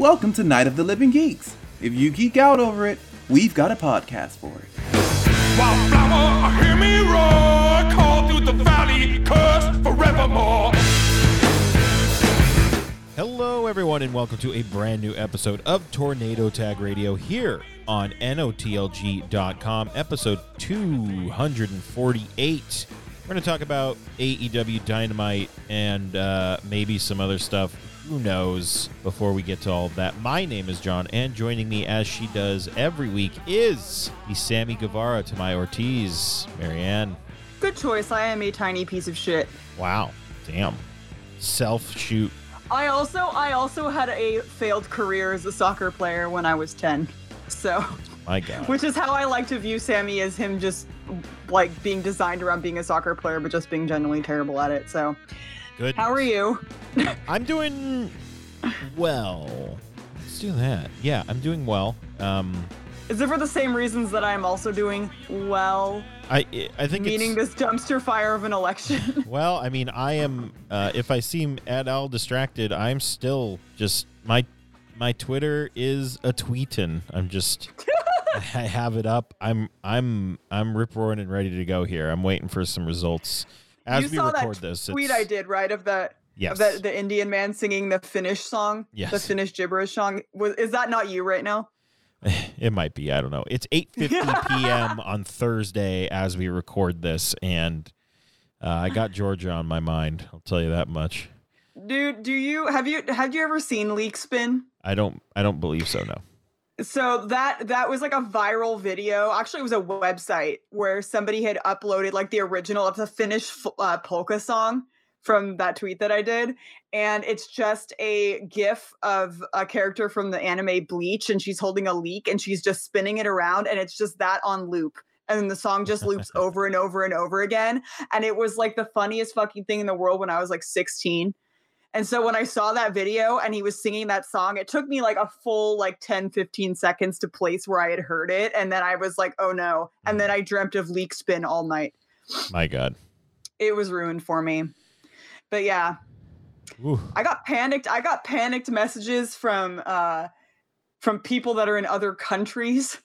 Welcome to Night of the Living Geeks. If you geek out over it, we've got a podcast for it. Wildflower, hear me roar, call through the valley, cursed forevermore. Hello, everyone, and welcome to a brand new episode of Tornado Tag Radio here on NOTLG.com, episode 248. We're going to talk about AEW Dynamite and uh, maybe some other stuff. Who knows? Before we get to all of that, my name is John, and joining me as she does every week is the Sammy Guevara to my Ortiz, Marianne. Good choice. I am a tiny piece of shit. Wow, damn. Self shoot. I also I also had a failed career as a soccer player when I was 10. So, My God. which is how I like to view Sammy as him just like being designed around being a soccer player but just being genuinely terrible at it. So, Good. how are you? I'm doing well. Let's do that. Yeah, I'm doing well. Um, Is it for the same reasons that I'm also doing well, I I think meaning this dumpster fire of an election? well. I mean, I am. Uh, if I seem at all distracted, I'm still just my my Twitter is a tweetin'. I'm just. I have it up. I'm I'm I'm rip roaring and ready to go here. I'm waiting for some results as you we saw record that this. tweet it's- I did, right? Of the Yes. of the, the Indian man singing the Finnish song, the Finnish gibberish song. Was is that not you right now? It might be. I don't know. It's 8:50 p.m. on Thursday as we record this, and uh, I got Georgia on my mind. I'll tell you that much. Dude, do you have you have you ever seen Leek Spin? I don't. I don't believe so. No. So that that was like a viral video. Actually, it was a website where somebody had uploaded like the original of the Finnish uh, polka song from that tweet that I did, and it's just a GIF of a character from the anime Bleach, and she's holding a leek and she's just spinning it around, and it's just that on loop. And then the song just loops over and over and over again. And it was like the funniest fucking thing in the world when I was like 16. And so when I saw that video and he was singing that song, it took me like a full like 10, 15 seconds to place where I had heard it. And then I was like, oh no. And then I dreamt of leek spin all night. My God. It was ruined for me. But yeah, Ooh. I got panicked. I got panicked messages from uh from people that are in other countries.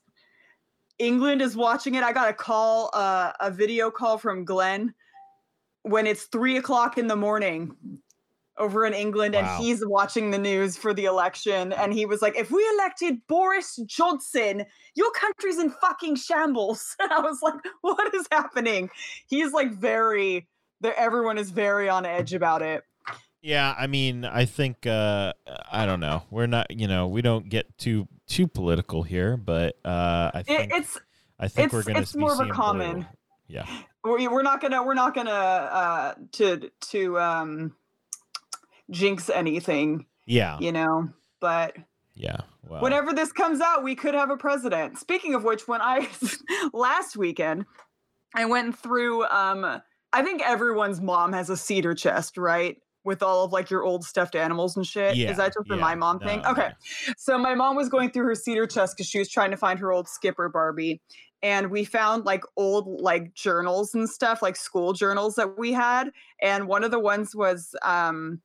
England is watching it. I got a call, uh, a video call from Glenn when it's three o'clock in the morning over in England, Wow. and he's watching the news for the election. And he was like, "If we elected Boris Johnson, your country's in fucking shambles." And I was like, "What is happening?" He's like very. There, everyone is very on edge about it. Yeah. I mean, I think. Uh, I don't know. We're not. You know, we don't get too too political here, but uh, I It, think. it's I think we're gonna it's be more of a common. blue. Yeah. we- we're not gonna we're not gonna uh to to um jinx anything Yeah. you know but Yeah. Well. whenever this comes out we could have a president. Speaking of which when i last weekend i went through um i think everyone's mom has a cedar chest right? With all of like your old stuffed animals and shit. Yeah, is that just yeah, my mom thing? no, okay. So my mom was going through her cedar chest because she was trying to find her old skipper barbie. And we found like old like journals and stuff like school journals that we had. And one of the ones was um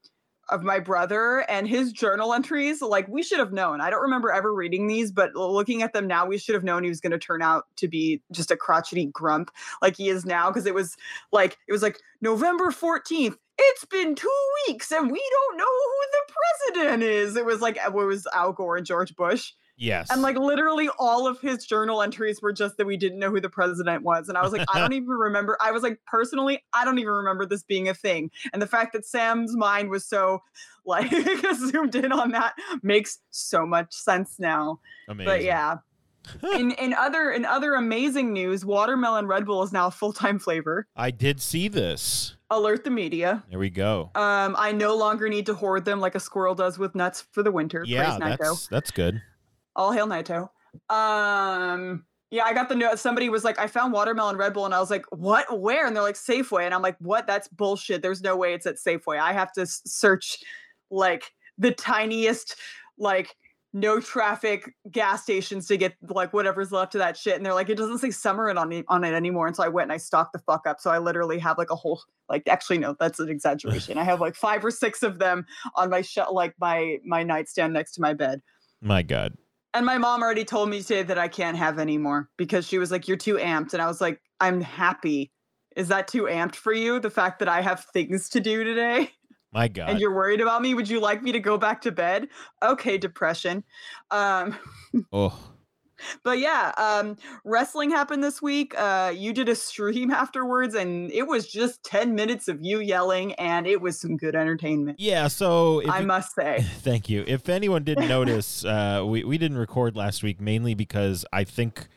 of my brother and his journal entries like we should have known. I don't remember ever reading these but looking at them now we should have known he was going to turn out to be just a crotchety grump like he is now because it was like it was like november 14th it's been two weeks and we don't know who the president is. It was like it was al gore and george bush Yes. and like literally all of his journal entries were just that we didn't know who the president was. And I was like, I don't even remember. I was like, personally, I don't even remember this being a thing. And the fact that Sam's mind was so like zoomed in on that makes so much sense now. Amazing. But yeah. in in other in other amazing news, watermelon Red Bull is now a full-time flavor. I did see this. Alert the media. There we go. Um, I no longer need to hoard them like a squirrel does with nuts for the winter. yeah, Praise that's that's good. All hail Naito. Um, yeah, I got the note. Somebody was like, I found watermelon Red Bull, and I was like, what? Where? And they're like, Safeway. And I'm like, what? That's bullshit. There's no way it's at Safeway. I have to s- search like the tiniest, like no traffic gas stations to get like whatever's left of that shit. And they're like, it doesn't say summer on it, on it anymore. And so I went and I stocked the fuck up. So I literally have like a whole like actually no, that's an exaggeration. I have like five or six of them on my sh- like my my nightstand next to my bed. My God. And my mom already told me today that I can't have any more because she was like, You're too amped. And I was like, I'm happy. Is that too amped for you? The fact that I have things to do today? My God. and you're worried about me would you like me to go back to bed okay depression um oh. But yeah um wrestling happened this week uh you did a stream afterwards and it was just 10 minutes of you yelling and it was some good entertainment Yeah, so if i you- must say Thank you. If anyone didn't notice, uh, we we didn't record last week mainly because I think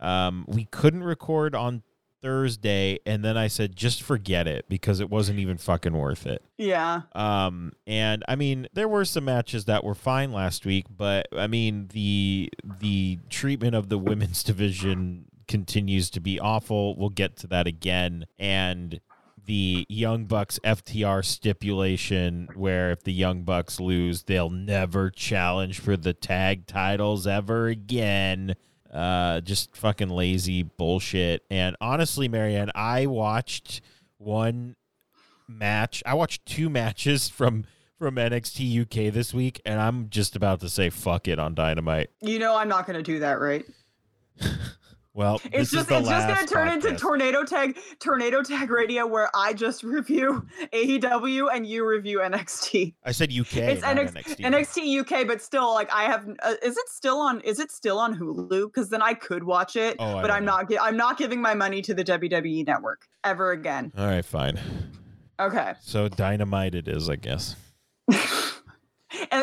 um, we couldn't record on Thursday, and then I said just forget it because it wasn't even fucking worth it. yeah Um, and I mean, there were some matches that were fine last week, but I mean the the treatment of the women's division continues to be awful. We'll get to that again, and the Young Bucks FTR stipulation, where if the Young Bucks lose, they'll never challenge for the tag titles ever again. Uh, just fucking lazy bullshit. And honestly, Marianne, I watched one match. I watched two matches from from NXT UK this week, and I'm just about to say fuck it on Dynamite. you know i'm not gonna do that right Well, it's this is just it's just gonna turn into tornado tag tornado tag radio where i just review aew and you review nxt I said UK, it's NXT, NXT. NXT UK, but still, like I have. Uh, is it still on? Is it still on Hulu? Because then I could watch it, Oh, but I'm know. not. I'm not giving my money to the WWE Network ever again. All right, fine. Okay, So Dynamite it is, I guess. and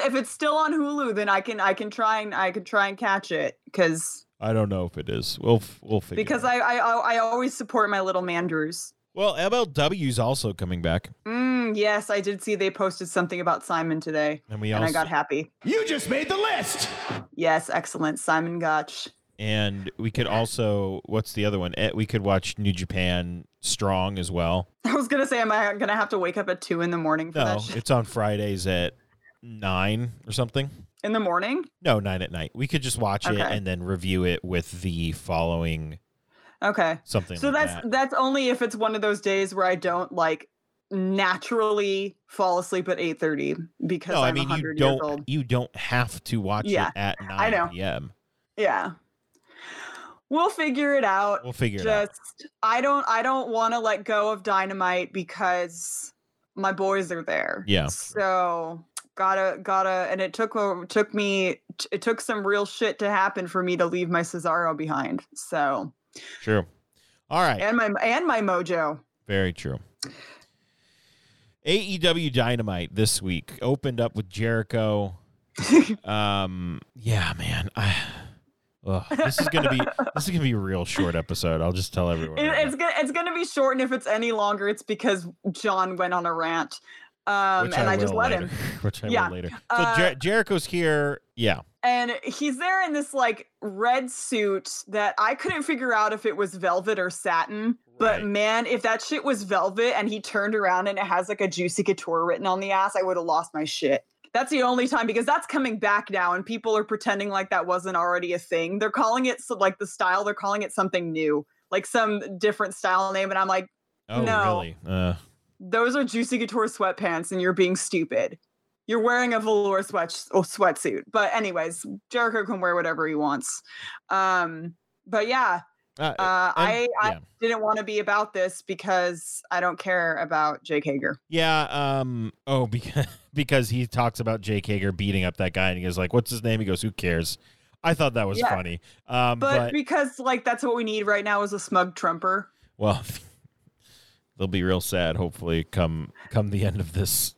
if it's still on Hulu, then I can. I can try and I can try and catch it because I don't know if it is. We'll we'll figure. because it out. I, I I always support my little Mandrews. well MLW's also coming back, Mm, yes, I did see they posted something about Simon today, and we and I got happy. You just made the list. Yes, excellent, Simon Gotch. and we could also what's the other one? Eh, We could watch New Japan Strong as well. I was gonna say, am I gonna have to wake up at two in the morning for No, that it's on Fridays at nine or something. In the morning? No, nine at night. We could just watch it and then review it with the following Okay. something. So like that's that. that's only if it's one of those days where I don't like naturally fall asleep at 8:30 because no. I'm I mean, you 100 years don't. old. You don't have to watch Yeah, it at nine I know. p.m. Yeah. We'll figure it out. We'll figure it out. Just I don't I don't want to let go of Dynamite because my boys are there. Yeah. So gotta gotta and it took took me it took some real shit to happen for me to leave my Cesaro behind. So True. All right. and my and my mojo. Very true. AEW Dynamite this week opened up with Jericho. um, yeah, man. I, ugh, this is gonna be this is gonna be a real short episode. I'll just tell everyone. It, right it's gonna it's gonna be short, and if it's any longer, it's because John went on a rant, um, which and I, just let later. him. Which I Yeah, will later. So uh, Jer- Jericho's here. Yeah. And he's there in this like red suit that I couldn't figure out if it was velvet or satin. But Right. man, if that shit was velvet and he turned around and it has like a juicy couture written on the ass, I would have lost my shit. That's the only time because that's coming back now and people are pretending like that wasn't already a thing. They're calling it so- like the style, they're calling it something new, like some different style name. And I'm like, Oh, No. really? Uh, those are juicy couture sweatpants and you're being stupid. You're wearing a velour sweat oh, sweatsuit. But anyways, Jericho can wear whatever he wants. Um, but yeah, uh, uh, and- I, I yeah. didn't want to be about this because I don't care about Jake Hager. Yeah. Um. Oh, because because he talks about Jake Hager beating up that guy, and he goes like, "What's his name?" He goes, "Who cares?" I thought that was Yeah. funny. Um. But, But, because like that's what we need right now is a smug trumper. well, they'll be real sad. Hopefully, come come the end of this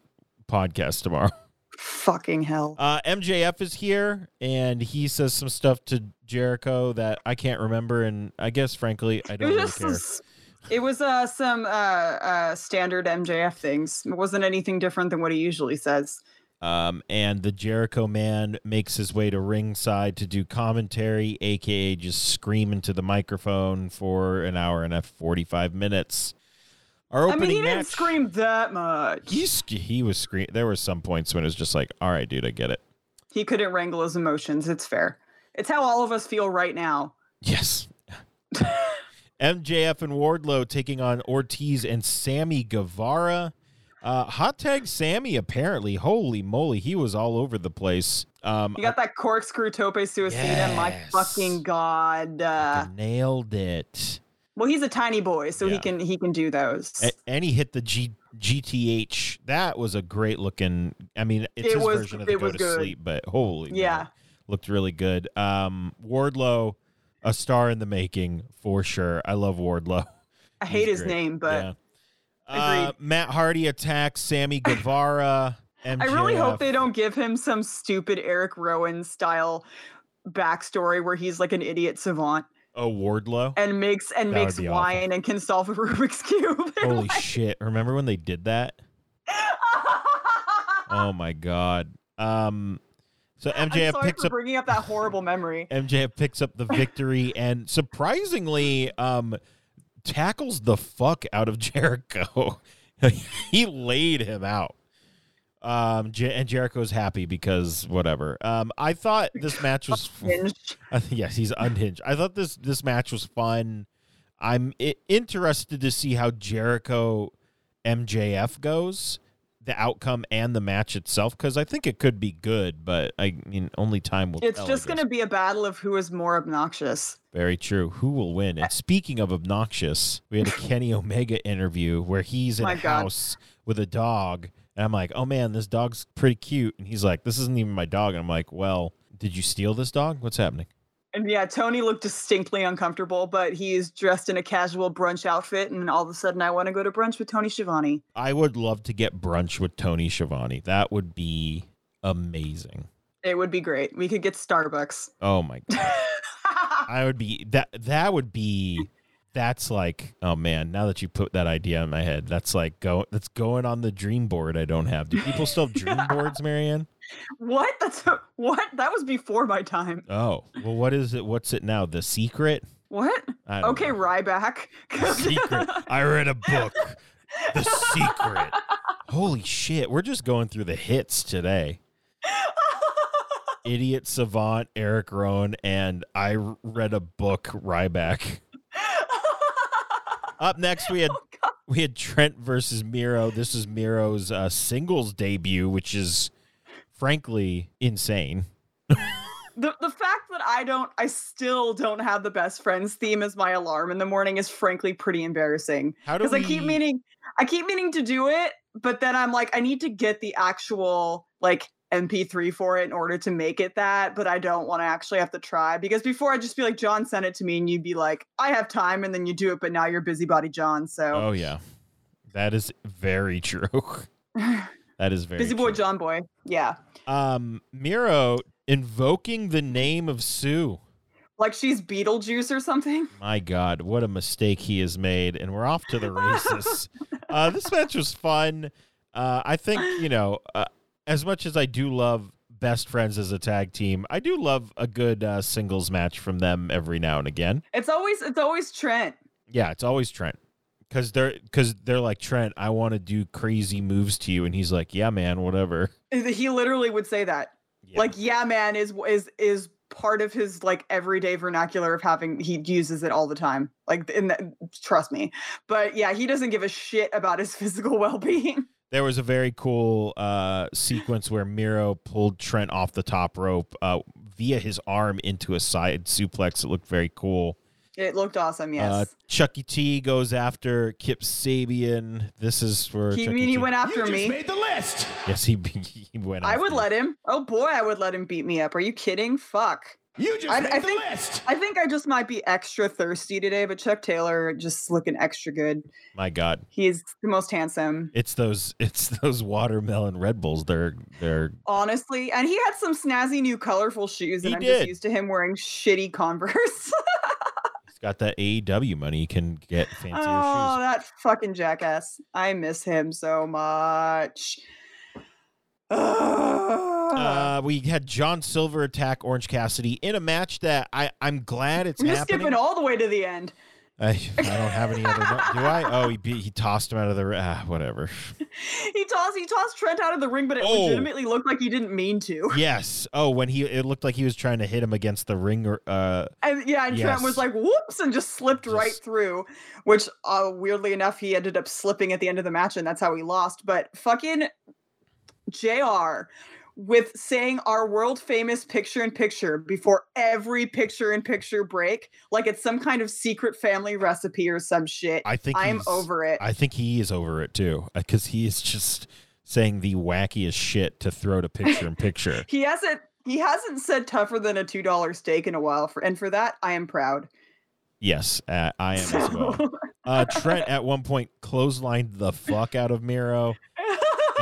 podcast tomorrow. Fucking hell. Uh, MJF is here, and he says some stuff to Jericho that I can't remember, and I guess frankly, I don't was really care. s- it was uh some uh uh standard MJF things. It wasn't anything different than what he usually says. Um, and the Jericho man makes his way to ringside to do commentary, aka just scream into the microphone for an hour and a forty-five minutes. Our I mean, he match. didn't scream that much. He he was screaming. There were some points when it was just like, "All right, dude, I get it." He couldn't wrangle his emotions. It's fair. It's how all of us feel right now. Yes. MJF and Wardlow taking on Ortiz and Sammy Guevara. Uh, hot tag Sammy, apparently. Holy moly, he was all over the place. Um, You got that corkscrew tope suicida. My fucking god. Uh, nailed it. Well, he's a tiny boy, so Yeah. he can he can do those. And he hit the G- GTH. That was a great looking. I mean, it's It his was- version of the go to good. sleep, but holy, Yeah. man, looked really good. Um, Wardlow, a star in the making for sure. I love Wardlow. I hate his name, but Yeah. Uh. Matt Hardy attacks Sammy Guevara. I really hope they don't give him some stupid Eric Rowan style backstory where he's like an idiot savant Oh, Wardlow. and makes and That makes be awful. wine and can solve a Rubik's cube. Holy shit! Remember when they did that? Oh my god. Um, so MJF sorry picks for up bringing up that horrible memory. MJF picks up the victory and surprisingly um tackles the fuck out of Jericho. he laid him out. Um Jer- and Jericho's happy because whatever. Um I thought this match was Hinged. I think yes, he's unhinged. I thought this this match was fun. I'm I- interested to see how Jericho MJF goes, the outcome and the match itself, because I think it could be good, but I mean, only time will It's tell. Just going to be a battle of who is more obnoxious. Very true. Who will win? And speaking of obnoxious, we had a Kenny Omega interview where he's in My a God. house with a dog, and I'm like, "Oh man, this dog's pretty cute." And he's like, "This isn't even my dog." And I'm like, "Well, did you steal this dog? What's happening?" And yeah, Tony looked distinctly uncomfortable, but he's dressed in a casual brunch outfit, and all of a sudden, I want to go to brunch with Tony Schiavone. I would love to get brunch with Tony Schiavone. That would be amazing. It would be great. We could get Starbucks. Oh my god. I would be that that would be that's like oh man, now that you put that idea in my head, that's like go that's going on the dream board I don't have. Do people still have dream boards, Marianne? what? That's what? That was before my time. Oh. Well what is it? What's it now? The secret? What? Okay, know. Ryback. The secret. I read a book. The secret. Holy shit. We're just going through the hits today. Idiot Savant, Eric Rowan, and i read a book, Ryback. Up next, we had we had Trent versus Miro. This is Miro's uh, singles debut, which is frankly insane. the the fact that I don't, I still don't have the best friends theme as my alarm in the morning is frankly pretty embarrassing. How do Because we? I keep meaning, I keep meaning to do it, but then I'm like, I need to get the actual like MP3 for it in order to make it that, but I don't want to actually have to try because before I'd just be like, John sent it to me, and you'd be like, I have time, and then you do it, but now you're busybody John, so oh yeah, that is very true. that is very busy boy true. John boy, yeah, Um, Miro invoking the name of Sue. like she's Beetlejuice or something. My God, what a mistake he has made, and we're off to the races. uh, this match was fun. Uh, I think you know, uh, as much as I do love best friends as a tag team, I do love a good uh, singles match from them every now and again. It's always it's always Trent. Yeah, it's always Trent. Cause they're cause they're like Trent, I want to do crazy moves to you, and he's like, "Yeah, man, whatever." He literally would say that. Yeah. Like, yeah, man, is is is part of his like everyday vernacular of having he uses it all the time. Like, in the, trust me. But yeah, he doesn't give a shit about his physical well being. There was a very cool uh, sequence where Miro pulled Trent off the top rope uh, via his arm into a side suplex. It looked very cool. It looked awesome. Uh, Yes. Chucky T goes after Kip Sabian. This is for he Chucky mean he T. went after me. Just made the list. Yes, he, he went. I would him. let him. Oh boy, I would let him beat me up. Are you kidding? Fuck. You just I- made I the think- list. I think I just might be extra thirsty today, but Chuck Taylor just looking extra good. My God, He's the most handsome. it's those it's those watermelon Red Bulls. They're they're Honestly, and he had some snazzy new colorful shoes, and He I'm did. just used to him wearing shitty Converse. he's got that AEW money. He can get fancier oh, shoes. that fucking jackass! I miss him so much. Uh, we had John Silver attack Orange Cassidy in a match that I I'm glad it's We're happening. skipping all the way to the end. I, I don't have any other. Do I? Oh, he beat, he tossed him out of the. Ah, whatever. He tossed he tossed Trent out of the ring, but it Oh. legitimately looked like he didn't mean to. Yes. Oh, when he it looked like he was trying to hit him against the ring. Or, uh, And yeah, and Trent was like, whoops, and just slipped right through. Which, uh, weirdly enough, he ended up slipping at the end of the match, and that's how he lost. But fucking JR with saying our world famous picture in picture before every picture in picture break, like it's some kind of secret family recipe or some shit. I think I'm over it. I think he is over it too, because he is just saying the wackiest shit to throw to picture in picture. he hasn't he hasn't said tougher than a two dollar steak in a while for and for that I am proud. Yes, uh, I am as well. Uh, Trent at one point clotheslined the fuck out of Miro,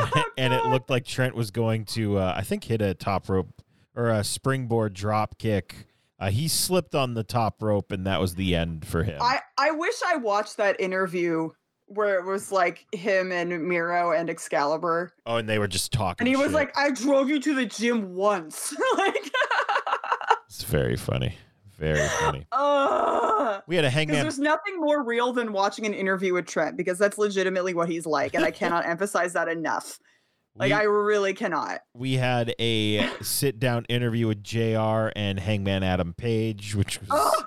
and it looked like Trent was going to, uh, I think, hit a top rope or a springboard drop kick. Uh, he slipped on the top rope, and that was the end for him. I, I wish I watched that interview where it was like him and Miro and Excalibur. oh, and they were just talking. And he was like, I drove you to the gym once. like, "It's very funny, very funny." ugh. We had a Because hangman. there's nothing more real than watching an interview with Trent because that's legitimately what he's like. And I cannot emphasize that enough. Like, we, I really cannot. we had a sit down interview with JR and Hangman Adam Page, which was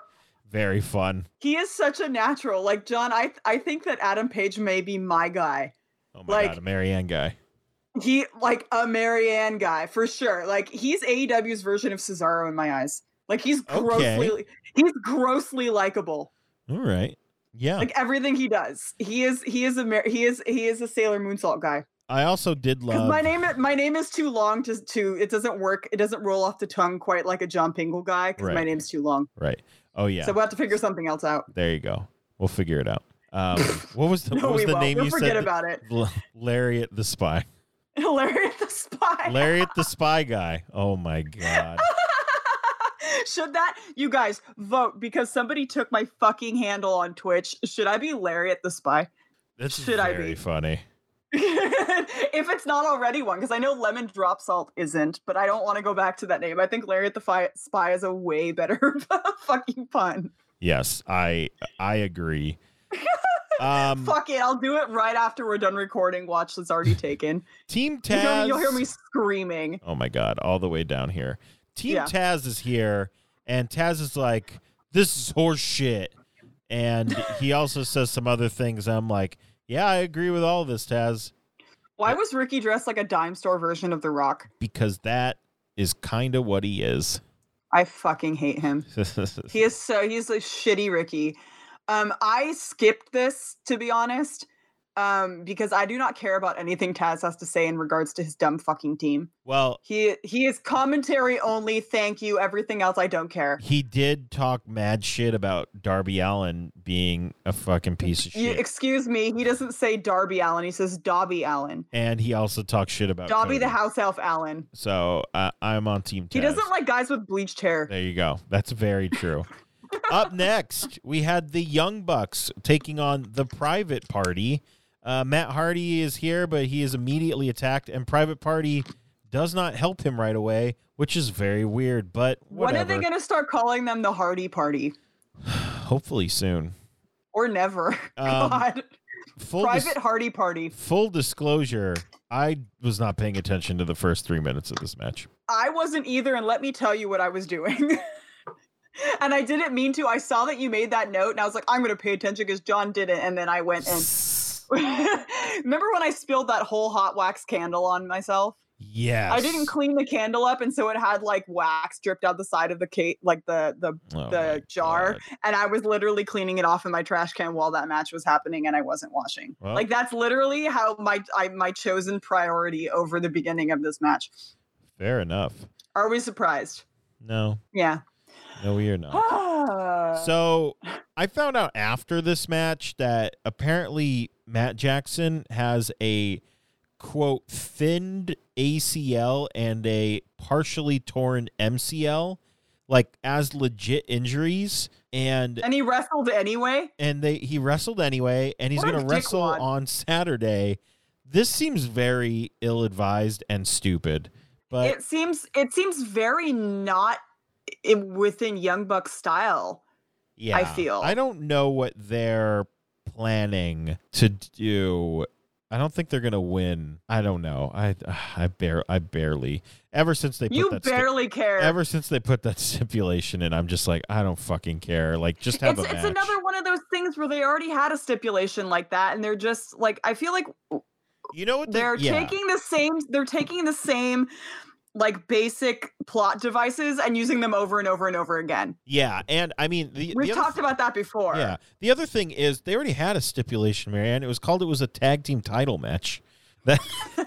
very fun. He is such a natural. Like, John, I, I think that Adam Page may be my guy. Oh my Like- god, a Marianne guy. He, like, a Marianne guy for sure. Like, he's AEW's version of Cesaro in my eyes. Like, he's Okay. grossly, he's grossly likable. All right, yeah. like everything he does. He is he is a he is he is a Sailor Moon Salt guy. I also did love. my name my name is too long to to it doesn't work. It doesn't roll off the tongue quite like a John Pingle guy because my name's too long. Right. Oh yeah. So we'll have to figure something else out. there you go. We'll figure it out. Um, what was the, No, what was the won't. name We'll you forget said? about it. L- Lariat the spy. Lariat the spy. Lariat the spy guy. Oh my god. Should that you guys vote because somebody took my fucking handle on Twitch? Should I be Lariat the spy? This is Should I be? funny. if it's not already one, because I know lemon drop salt isn't, but I don't want to go back to that name. I think Lariat the Fi- Spy is a way better fucking pun. Yes, I I agree. Um, Fuck it, I'll do it right after we're done recording. Watch it's already taken. Team You'll Taz. me, you'll hear me screaming. Oh my god, all the way down here. Team Yeah. Taz is here, and Taz is like, "This is horse shit," and he also says some other things. I'm like, "Yeah, I agree with all this, Taz, Why was Ricky dressed like a dime store version of The Rock? because that is kind of what he is." I fucking hate him. He is so he's a shitty Ricky. Um, I skipped this to be honest, um, because I do not care about anything Taz has to say in regards to his dumb fucking team. well, He he is commentary only. Thank you. Everything else I don't care. he did talk mad shit about Darby Allin being a fucking piece of shit, excuse me. He doesn't say Darby Allin. He says Dobby Allen. and he also talks shit about Dobby the house elf Allen. So uh, I'm on Team Taz. He doesn't like guys with bleached hair. There you go. That's very true. Up next, we had the Young Bucks taking on the Private Party. Uh, Matt Hardy is here, but he is immediately attacked, and Private Party does not help him right away, which is very weird. But When are they gonna start calling them the Hardy Party? Hopefully soon. Or never? Um, God. Full dis- Private Hardy Party. full disclosure, I was not paying attention to the first three minutes of this match. I wasn't either, and let me tell you what I was doing. and I didn't mean to. I saw that you made that note, and I was like, I'm gonna pay attention because John didn't. And then I went and remember when I spilled that whole hot wax candle on myself? Yes. I didn't clean the candle up, and so it had like wax dripped out the side of the cake, like the the Oh the jar. God. and I was literally cleaning it off in my trash can while that match was happening, and I wasn't washing. Well- like that's literally how my I, my chosen priority over the beginning of this match. Fair enough. Are we surprised? No, Yeah. no, we are not. so So I found out after this match that apparently Matt Jackson has a quote thinned ACL and a partially torn MCL, like as legit injuries. And and he wrestled anyway. and they he wrestled anyway, and he's What gonna wrestle on Saturday. This seems very ill advised and stupid. But it seems it seems very not within Young Buck's style. Yeah. I feel. I don't know what they're planning to do. I don't think they're gonna win. I don't know. I I bare I barely ever since they put You that sti- barely care. ever since they put that stipulation in, I'm just like I don't fucking care. Like just have it's, a it's match. another one of those things where they already had a stipulation like that, and they're just like I feel like you know what the- they're yeah. taking the same they're taking the same like basic plot devices and using them over and over and over again. Yeah, and I mean the We've the talked about that before. Yeah. The other thing is they already had a stipulation, Marianne. It was called it was a tag team title match. That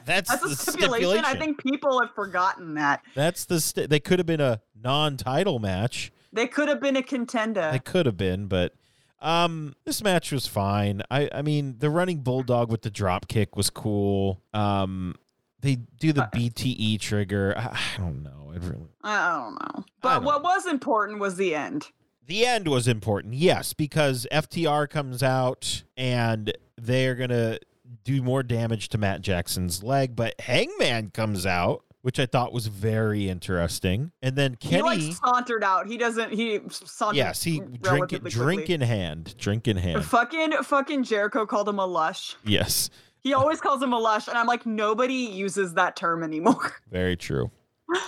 that's, That's the a stipulation. I think people have forgotten that. that's the they could have been a non-title match. They could have been a contender. They could have been, but um this match was fine. I I mean the running bulldog with the drop kick was cool. Um they do the Uh, BTE trigger. I, I don't know. It really I don't know. But don't what was important was the end. The end was important, yes, because FTR comes out and they're gonna do more damage to Matt Jackson's leg, but Hangman comes out, which I thought was very interesting. And then He Kenny, like sauntered out. He doesn't. He sauntered. yes, he drink drink quickly. in hand, drink in hand. Fucking fucking Jericho called him a lush. yes, He always calls him a lush, and I'm like, nobody uses that term anymore. very true.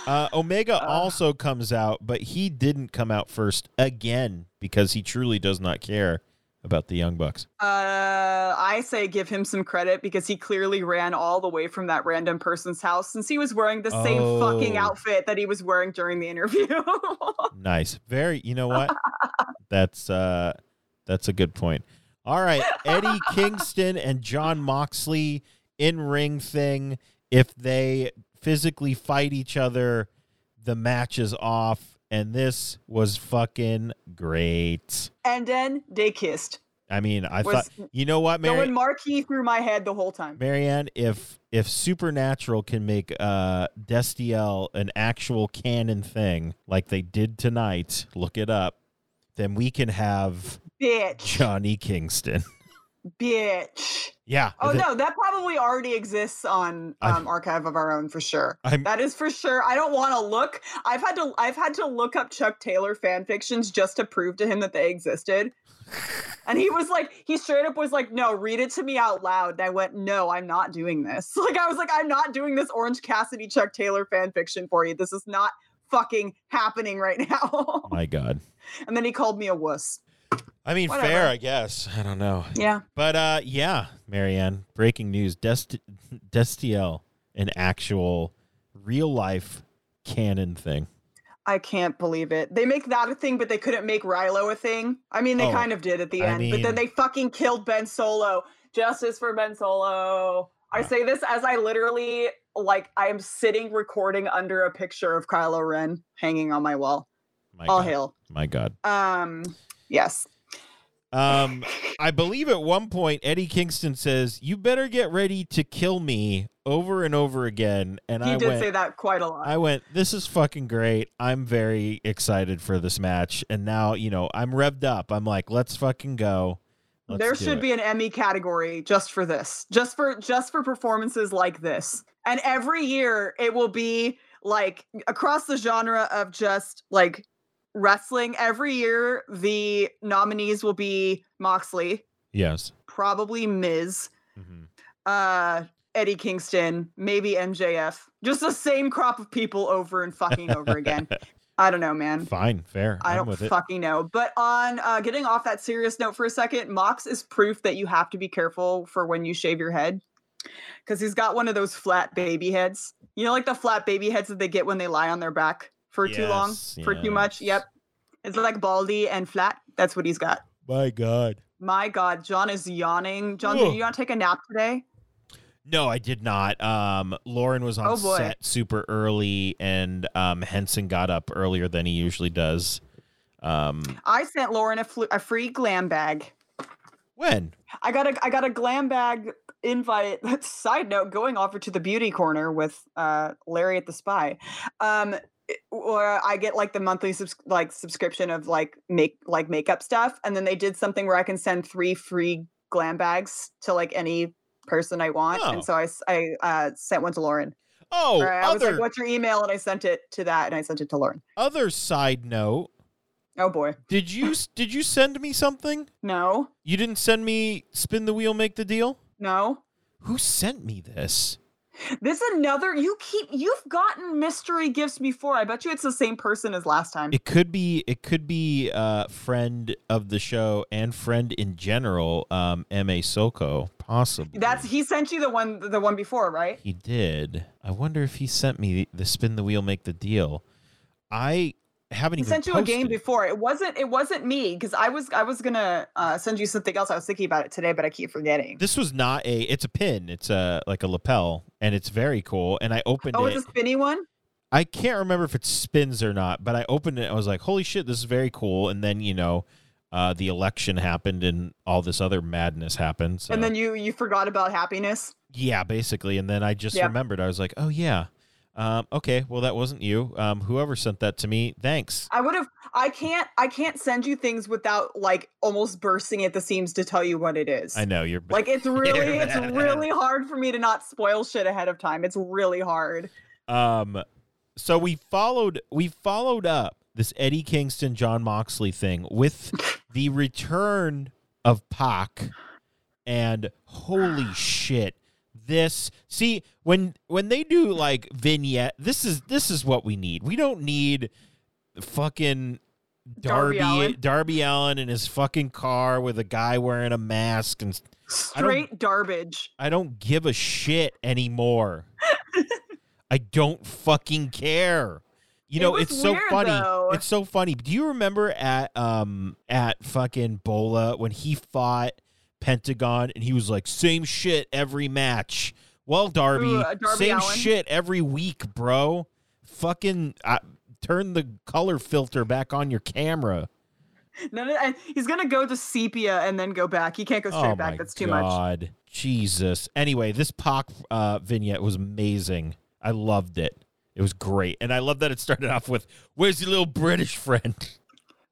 Uh, Omega also comes out, but he didn't come out first again because he truly does not care about the Young Bucks. Uh, I say give him some credit because he clearly ran all the way from that random person's house since he was wearing the same fucking Oh. outfit that he was wearing during the interview. Nice. Very you know what? that's uh that's a good point. All right. Eddie Kingston and Jon Moxley in ring thing. If they physically fight each other, the match is off. And this was fucking great. and then they kissed. I mean, I Was thought you know what, Mary Going marquee through my head the whole time. Marianne, if if Supernatural can make uh Destiel an actual canon thing like they did tonight, look it up, then we can have Bitch. Johnny Kingston. Bitch. yeah. Oh th- no, that probably already exists on um, Archive of Our Own for sure. I'm- That is for sure. I don't want to look. I've had to. I've had to look up Chuck Taylor fan fictions just to prove to him that they existed. And he was like, he straight up was like, "No, read it to me out loud." And I went, "No, I'm not doing this." Like I was like, "I'm not doing this Orange Cassidy Chuck Taylor fan fiction for you. This is not fucking happening right now." My God. and then he called me a wuss. I mean, Whatever. fair, I guess. I don't know. Yeah. But uh yeah, Marianne, breaking news. Dest- Destiel, an actual real life canon thing. I can't believe it. They make that a thing, but they couldn't make Reylo a thing. I mean, they Oh, kind of did at the I end, but then they fucking killed Ben Solo. Justice for Ben Solo. I say this as I literally like I am sitting recording under a picture of Kylo Ren hanging on my wall. My All God. hail. My God. Um, yes. Um, I believe at one point Eddie Kingston says, "You better get ready to kill me over and over again." And He I did went, say that quite a lot. I went, "This is fucking great. I'm very excited for this match." And now, you know, I'm revved up. I'm like, "Let's fucking go." Let's there should it." be an Emmy category just for this, just for just for performances like this. And every year it will be like across the genre of just like wrestling. Every year the nominees will be Moxley, yes. probably Miz, Mhm. uh Eddie Kingston, maybe MJF. Just the same crop of people over and fucking over again. I don't know, man. Fine, fair. I I'm don't with it. fucking know. But on uh, getting off that serious note for a second, Mox is proof that you have to be careful for when you shave your head. Because he's got one of those flat baby heads. You know, like the flat baby heads that they get when they lie on their back for too long, Yes, for too much. Yep. It's like baldy and flat. That's what he's got. My God. My God, John is yawning. John, Ugh. did you not take a nap today? No, I did not. Um, Lauren was on Oh, set super early, and um, Henson got up earlier than he usually does. Um, I sent Lauren a, fl- a free glam bag. when? I got a I got a glam bag invite. Side note: going over to the beauty corner with uh, Larry at the Spy, um, it- or I get like the monthly subs- like subscription of like make like makeup stuff, and then they did something where I can send three free glam bags to like any person I want, Oh. and so I uh, sent one to Lauren. Oh, Or I was like, "What's your email?" and I sent it to that, and I sent it to Lauren. other side note. Oh boy. Did you did you send me something? No. You didn't send me spin the wheel, make the deal. No. Who sent me this? This another you keep you've gotten mystery gifts before. I bet you it's the same person as last time. It could be it could be uh friend of the show and friend in general, um, M. A. Soko, possibly. That's he sent you the one the one before, right? he did. I wonder if he sent me the spin the wheel, make the deal. I haven't even sent you a game before. It wasn't it wasn't me because I was I was gonna uh, send you something else. I was thinking about it today, but I keep forgetting. This was not a. It's a pin. It's a like a lapel, and it's very cool. And I opened oh, it. it's a spinny one. I can't remember if it spins or not, but I opened it. I was like, "Holy shit, this is very cool!" And then you know, uh, the election happened and all this other madness happened. So. And then you you forgot about happiness. yeah, basically, and then I just Yep. remembered. I was like, "Oh yeah, um, okay, well that wasn't you. Um, whoever sent that to me, thanks." I would have. I can't. I can't send you things without like almost bursting at the seams to tell you what it is. I know you're Like it's really, it's really hard for me to not spoil shit ahead of time. It's really hard. Um, so we followed we followed up this Eddie Kingston Jon Moxley thing with the return of Pac, and holy shit, this see when when they do like vignette, this is this is what we need. We don't need fucking. Darby Darby Allin. Darby Allin in his fucking car with a guy wearing a mask and I Straight garbage. I don't give a shit anymore. I don't fucking care. You know, was it's so weird, funny. though. It's so funny. Do you remember at um at fucking Bola when he fought Pentagon and he was like same shit every match? Well, Darby, Ooh, uh, Darby same Allin? shit every week, bro. Fucking uh, turn the color filter back on your camera. No, no, he's gonna go to sepia and then go back. He can't go straight oh back. my That's too much. god, Jesus. Anyway, this Pac uh, vignette was amazing. I loved it. It was great, and I love that it started off with "Where's your little British friend?"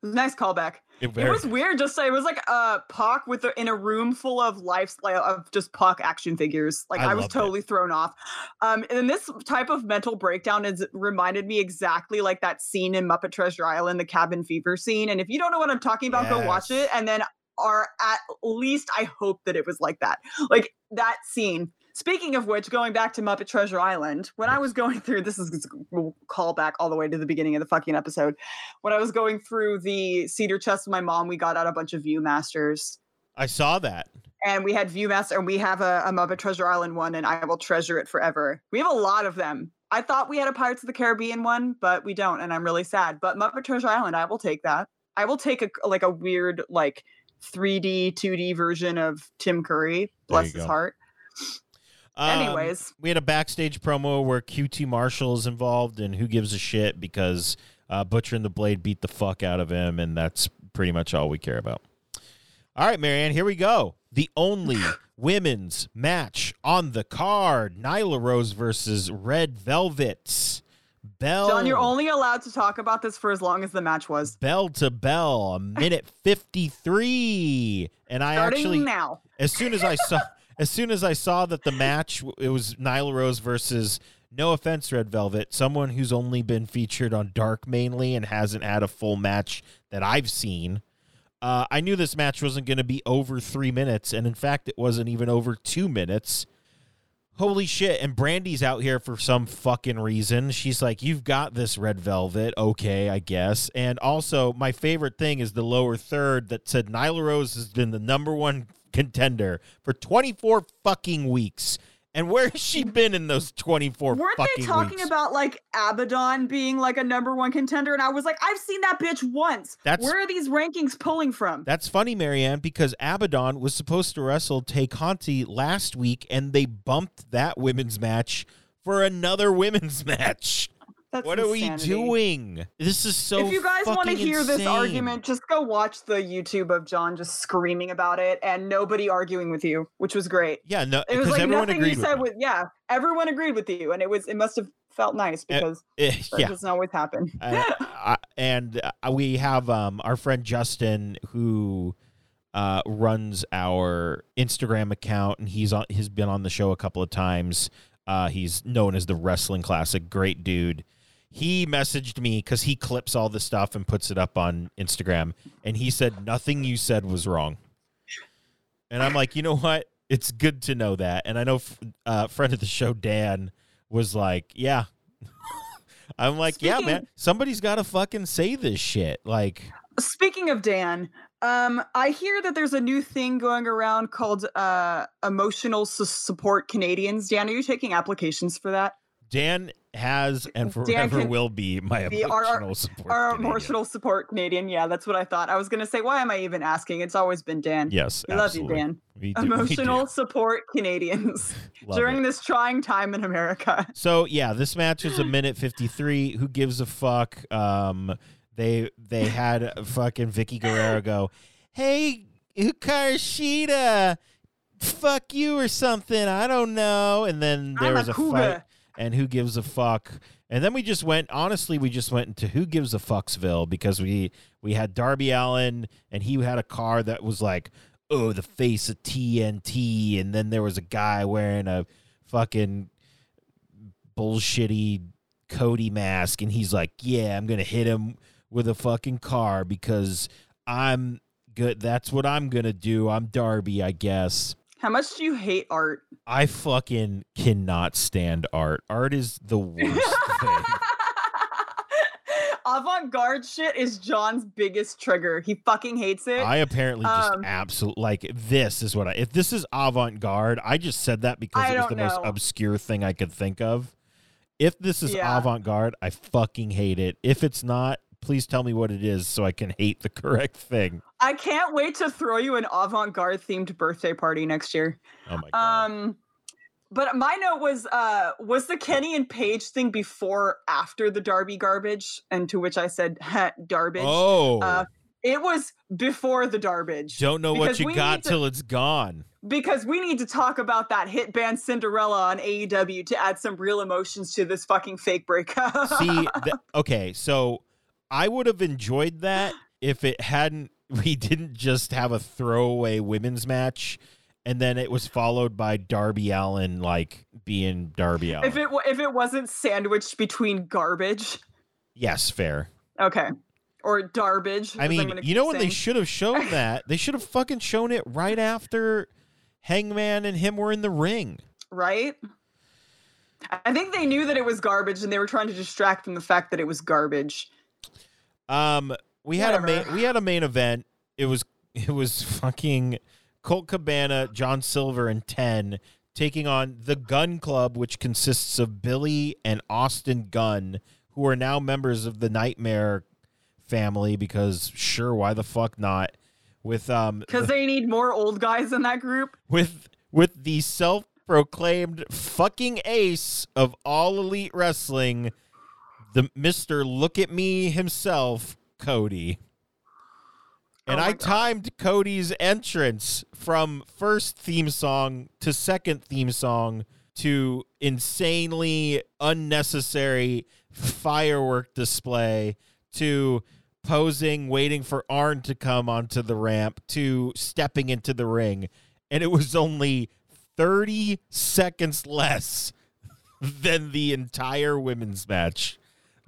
Nice callback. It It was weird. Just it was like uh Pac with a, in a room full of life like, of just Pac action figures. Like I I, was loved it. totally thrown off. Um, and this type of mental breakdown is reminded me exactly like that scene in Muppet Treasure Island, the cabin fever scene. And if you don't know what I'm talking about, go watch it. And then are at least I hope that it was like that. Like that scene. Speaking of which, going back to Muppet Treasure Island, when I was going through this is we'll call back all the way to the beginning of the fucking episode. When I was going through the cedar chest with my mom, we got out a bunch of Viewmasters. I saw that. And we had Viewmaster, and we have a, a Muppet Treasure Island one, and I will treasure it forever. We have a lot of them. I thought we had a Pirates of the Caribbean one, but we don't, and I'm really sad. But Muppet Treasure Island, I will take that. I will take a like a weird like 3D, 2D version of Tim Curry. Bless his go. heart. Um, Anyways. we had a backstage promo where QT Marshall is involved, and who gives a shit because uh, Butcher and the Blade beat the fuck out of him, and that's pretty much all we care about. All right, Marianne, here we go. The only women's match on the card: Nyla Rose versus Red Velvets. Bell. John, you're only allowed to talk about this for as long as the match was. bell to bell, a minute fifty-three, and I Starting actually now. as soon as I saw as soon as I saw that the match it was Nyla Rose versus no offense Red Velvet, someone who's only been featured on Dark mainly and hasn't had a full match that I've seen. Uh, I knew this match wasn't going to be over three minutes, and in fact, it wasn't even over two minutes. Holy shit! And Brandi's out here for some fucking reason. She's like, "You've got this, Red Velvet." Okay, I guess. And also, my favorite thing is the lower third that said Nyla Rose has been the number one contender for 24 fucking weeks. And where has she been in those 24 Weren't fucking they talking weeks? about like Abaddon being like a number one contender? And I was like, I've seen that bitch once. That's- Where are these rankings pulling from? That's funny, Marianne, because Abaddon was supposed to wrestle Tay Conti last week, and they bumped that women's match for another women's match. That's what are we doing? This is so. if you guys want to fucking hear this argument, just go watch the YouTube of John just screaming about it and nobody arguing with you, which was great. yeah, no, It was like everyone nothing agreed you said me. with yeah, everyone agreed with you, and it was it must have felt nice Eh, because Eh, that yeah, doesn't always happen. Uh, I- and uh, we have um, our friend Justin who uh, runs our Instagram account, and he's on. He's been on the show a couple of times. Uh, he's known as the Wrestling Classic. Great dude. He messaged me because he clips all the stuff and puts it up on Instagram, and he said nothing you said was wrong. And I'm like, you know what? It's good to know that. And I know a uh, friend of the show, Dan, was like, yeah. I'm like, yeah, man. Somebody's got to fucking say this shit. Like, Speaking of Dan, um, I hear that there's a new thing going around called uh, emotional su- support Canadians. Dan, are you taking applications for that? Dan has and forever will be my be our- emotional support. Our Canadian. emotional support Canadian. Yeah, that's what I thought. I was gonna say, why am I even asking? It's always been Dan. Yes, we love you, Dan. Do-. Emotional support Canadians during it. this trying time in America. So yeah, this match is a minute fifty three. Who gives a fuck? Um, they they had fucking Vickie Guerrero go, "Hey, Hikaru Shida, fuck you or something. I don't know." And then there I'm was a a fight. And who gives a fuck? And then we just went. Honestly, we just went into who gives a fucksville because we we had Darby Allin and he had a car that was like, oh, the face of TNT, and then there was a guy wearing a fucking bullshitty Cody mask, and he's like, "Yeah, I'm gonna hit him with a fucking car because I'm good. That's what I'm gonna do. I'm Darby, I guess." How much do you hate art? I fucking cannot stand art. Art is the worst thing. Avant garde shit is John's biggest trigger. He fucking hates it. I apparently just Um, absolutely like this is what I. If this is avant garde, I just said that because I it was the don't most obscure thing I could think of. If this is Yeah. avant garde, I fucking hate it. If it's not, please tell me what it is so I can hate the correct thing. I can't wait to throw you an avant garde themed birthday party next year. Oh my god. Um, but my note was, uh, was the Kenny and Paige thing before, after the Darby garbage? And to which I said, "Heh, garbage. oh, uh, It was before the garbage. don't know what you got to- till it's gone. because we need to talk about that hit band Cinderella on AEW to add some real emotions to this fucking fake breakup. See, th- okay, so I would have enjoyed that if it hadn't. We didn't just have a throwaway women's match, and then it was followed by Darby Allin like being Darby Allin. if it if it wasn't sandwiched between garbage, yes, fair. okay, or garbage. I mean, you know when they should have shown that? They should have fucking shown it right after Hangman and him were in the ring. right? I think they knew that it was garbage, and they were trying to distract from the fact that it was garbage. Um, we had a main we had a main event. It was it was fucking Colt Cabana, John Silver, and Ten taking on the Gunn Club, which consists of Billy and Austin Gunn, who are now members of the Nightmare family. Because sure, why the fuck not? With um Because they need more old guys in that group. with with the self-proclaimed fucking ace of all elite wrestling, the Mister Look at Me himself, Cody. And Oh I God. timed Cody's entrance from first theme song to second theme song to insanely unnecessary firework display to posing, waiting for Arn to come onto the ramp to stepping into the ring. And it was only 30 seconds less than the entire women's match.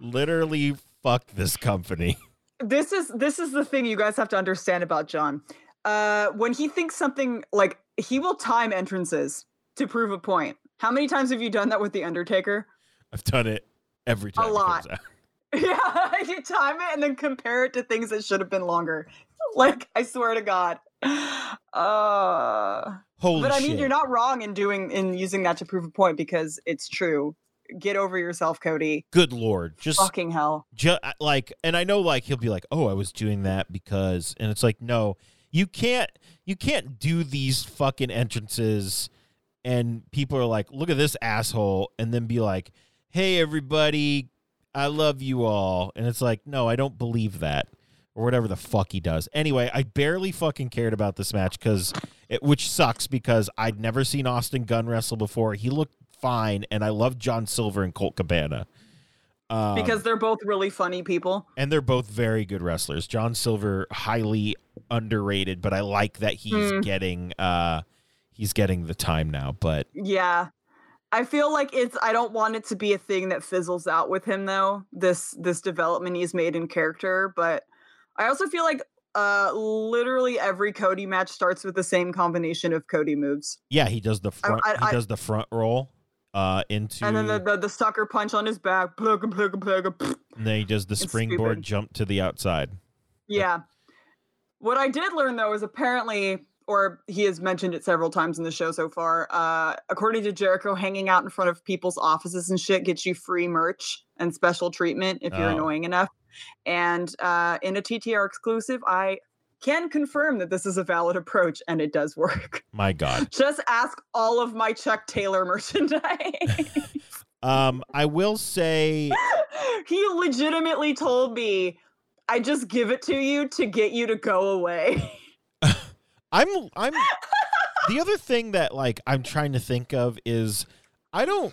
Literally, fuck this company. this is this is the thing you guys have to understand about John. Uh, when he thinks something like he will time entrances to prove a point. How many times have you done that with the Undertaker? I've done it every time. A lot. Yeah, you time it and then compare it to things that should have been longer. Like I swear to God. Uh, Holy but I shit. mean, you're not wrong in doing in using that to prove a point because it's true. Get over yourself, Cody. Good lord. Just Fucking hell. ju- uh, like and i know like he'll be like oh i was doing that because and it's like no you can't you can't do these fucking entrances and people are like look at this asshole and then be like hey everybody i love you all and it's like no i don't believe that or whatever the fuck he does anyway i barely fucking cared about this match because it which sucks because i'd never seen austin gunn wrestle before he looked fine and i love john silver and colt cabana um, Because they're both really funny people. and they're both very good wrestlers. John Silver highly underrated, but I like that he's Hmm. getting uh he's getting the time now. But Yeah. I feel like it's I don't want it to be a thing that fizzles out with him though. This this development he's made in character, but I also feel like uh literally every Cody match starts with the same combination of Cody moves. Yeah, he does the front. I- he I- does the front roll uh, into, And then the, the the sucker punch on his back, plug and plug plug. and then he does the springboard stupid. jump to the outside. Yeah. What I did learn though is apparently, or he has mentioned it several times in the show so far. Uh, according to Jericho, hanging out in front of people's offices and shit gets you free merch and special treatment if you're Oh. annoying enough. And uh, in a TTR exclusive, I can confirm that this is a valid approach and it does work. My God. Just ask all of my Chuck Taylor merchandise. Um, I will say, he legitimately told me, I just give it to you to get you to go away. I'm I'm the other thing that like I'm trying to think of is I don't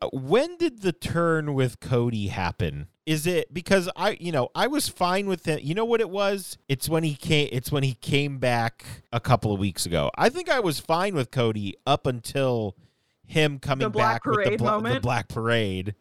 uh, when did the turn with Cody happen? Is it because I you know, I was fine with it. You know what it was? It's when he came it's when he came back a couple of weeks ago. I think I was fine with Cody up until him coming back with the, Black Parade bla- the black parade.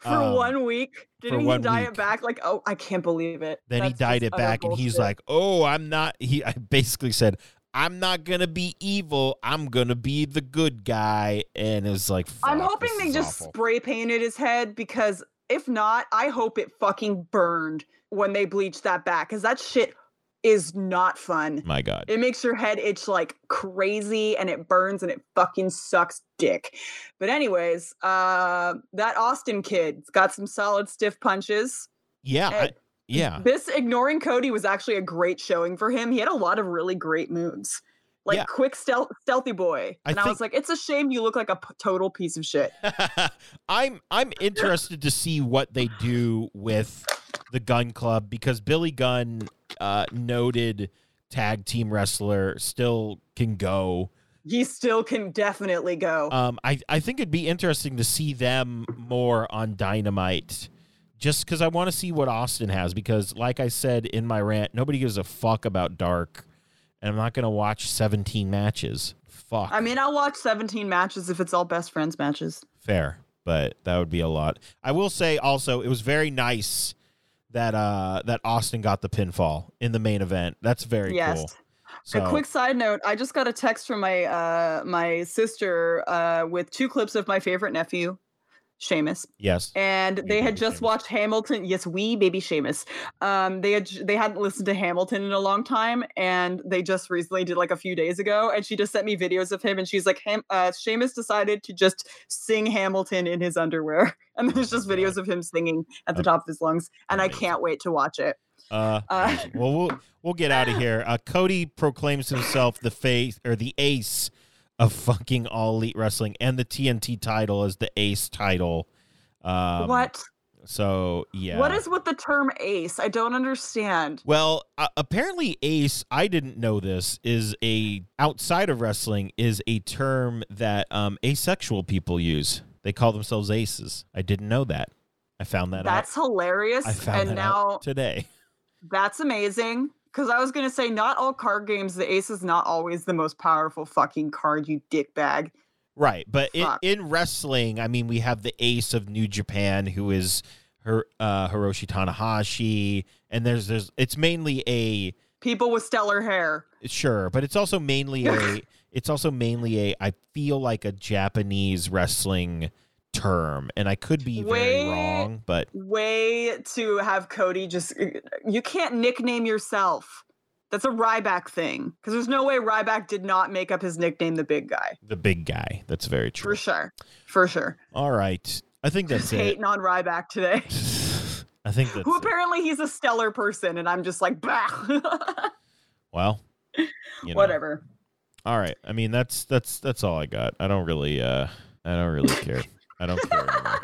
for Um, one week. Didn't he dye week. it back? Like, oh, I can't believe it. Then he That's dyed just it back and he's like, "Oh, I'm not." He I basically said, "I'm not gonna be evil. I'm gonna be the good guy." And it's like, I'm hoping they just awful." spray painted his head because if not, I hope it fucking burned when they bleached that back because that shit is not fun. My God, It makes your head itch like crazy and it burns and it fucking sucks dick. But anyways, uh that Austin kid's got some solid stiff punches. yeah, I, yeah, This ignoring Cody was actually a great showing for him. He had a lot of really great moves. Like Yeah. quick stealth, stealthy boy. I And I, think- was like, it's a shame you look like a p- total piece of shit. I'm I'm interested to see what they do with the Gunn Club because Billy Gunn, uh, noted tag team wrestler, still can go. He still can definitely go. Um, I, I think it'd be interesting to see them more on Dynamite, just because I want to see what Austin has. Because, like I said in my rant, nobody gives a fuck about Dark, and I'm not gonna watch 17 matches. Fuck. I mean, I'll watch 17 matches if it's all best friends matches. fair, but that would be a lot. I will say also, it was very nice that uh that Austin got the pinfall in the main event. That's very yes. cool. So a quick side note: I just got a text from my uh, my sister uh, with two clips of my favorite nephew, Seamus, yes, and they had just Seamus. watched Hamilton. Yes, we baby Seamus. Um, they had they hadn't listened to Hamilton in a long time, and they just recently did like a few days ago. And she just sent me videos of him, and she's like, Ham- uh, Seamus decided to just sing Hamilton in his underwear, and there's just videos of him singing at the top of his lungs, and I can't wait to watch it. Uh, Uh, well, we'll we'll get out of here. Uh, Cody proclaims himself the face or the ace of fucking all elite wrestling, and the TNT title as the ace title. Um, what? So yeah. What is with the term ace? I don't understand. Well, uh, apparently, ace. I didn't know this is a outside of wrestling is a term that um, asexual people use. They call themselves aces. I didn't know that. I found that That's hilarious. I found and that now out today. that's amazing. Because I was gonna say, not all card games, the ace is not always the most powerful fucking card, you dickbag. Right, but in, in wrestling, I mean, we have the ace of New Japan, who is her uh, Hiroshi Tanahashi, and there's there's it's mainly a People with stellar hair. sure, but it's also mainly a it's also mainly a I feel like a Japanese wrestling term, and I could be very wrong, but Way to have Cody just you can't nickname yourself. That's a Ryback thing. Because there's no way Ryback did not make up his nickname the big guy. the big guy. That's very true For sure. For sure. All right, I think that's Just it. hating on Ryback today. I think that's Who it. apparently he's a stellar person, and I'm just like, bah. well. You know. Whatever. All right. I mean, that's that's that's all I got. I don't really uh I don't really care. I don't care anymore.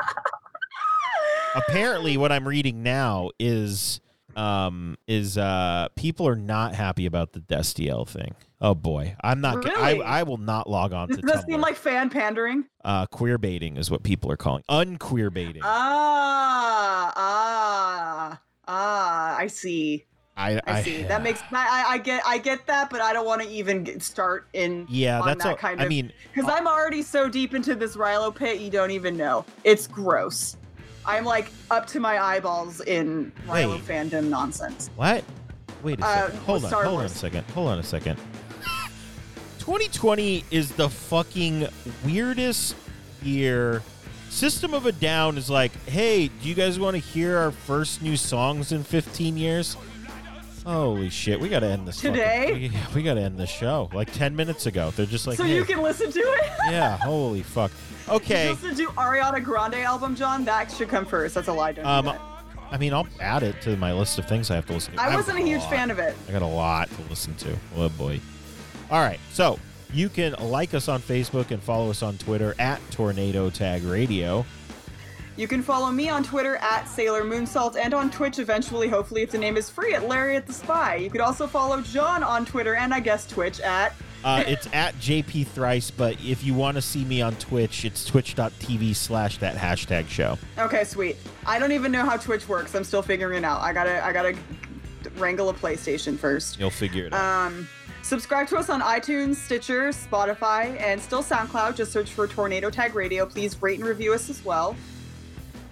Apparently what I'm reading now is um is uh people are not happy about the Destiel thing. Oh boy. I'm not Really? I I will not log on to Does that Tumblr. seem like fan pandering? uh queer baiting is what people are calling. Unqueer baiting. Ah, ah, ah, I see. I, I see. That makes I, I I get I get that, but I don't want to even get, start in. Yeah, on that's that all- kind I mean, because I'm already so deep into this Reylo pit, you don't even know. It's gross. I'm like up to my eyeballs in Reylo Wait. fandom nonsense. What? Wait a Uh, second. hold on. Star Hold on a second. Hold on a second. 2020 is the fucking weirdest year. System of a Down is like, hey, do you guys want to hear our first new songs in 15 years? Holy shit, we gotta end this fucking- Today? we, we gotta end the show like 10 minutes ago. They're just like, so hey, you can listen to it. yeah, holy fuck. Okay. listen to Ariana Grande album, John? That should come first. That's a lie. Don't Um, do that. I mean, I'll add it to my list of things I have to listen to. I wasn't a huge lot. fan of it. I got a lot to listen to. Oh boy. All right, so you can like us on Facebook and follow us on Twitter at Tornado Tag Radio. You can follow me on Twitter at Sailor Moonsalt and on Twitch eventually, hopefully, if the name is free, at Lariat the Spy. You could also follow John on Twitter and I guess Twitch at. Uh, it's at JP Thrice, but if you want to see me on Twitch, it's twitch.tv slash that hashtag show. Okay, sweet. I don't even know how Twitch works. I'm still figuring it out. I gotta, I gotta wrangle a PlayStation first. You'll figure it out. Um, subscribe to us on iTunes, Stitcher, Spotify, and still SoundCloud. Just search for Tornado Tag Radio. Please rate and review us as well.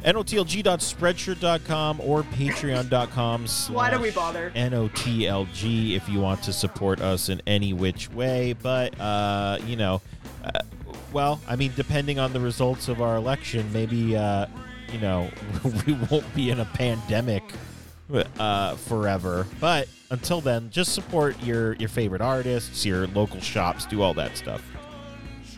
NOTLG.spreadshirt.com or patreon.com Why do we bother? NOTLG if you want to support us in any which way. But, uh, you know, uh, well, I mean, depending on the results of our election, maybe, uh, you know, we won't be in a pandemic uh, forever. But until then, just support your, your favorite artists, your local shops, do all that stuff.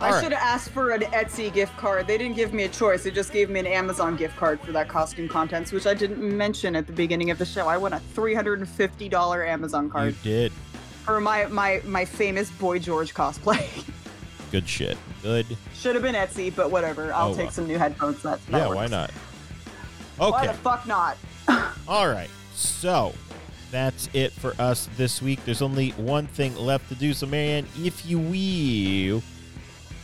I right. should have asked for an Etsy gift card. They didn't give me a choice. They just gave me an Amazon gift card for that costume contents, which I didn't mention at the beginning of the show. I won a $350 Amazon card. You did. for my, my, my famous Boy George cosplay. Good shit. Good. should have been Etsy, but whatever. I'll Oh, take some new headphones. That, that Yeah, works. why not? Okay. Why the fuck not? All right. So that's it for us this week. There's only one thing left to do. So, Marianne, if you will,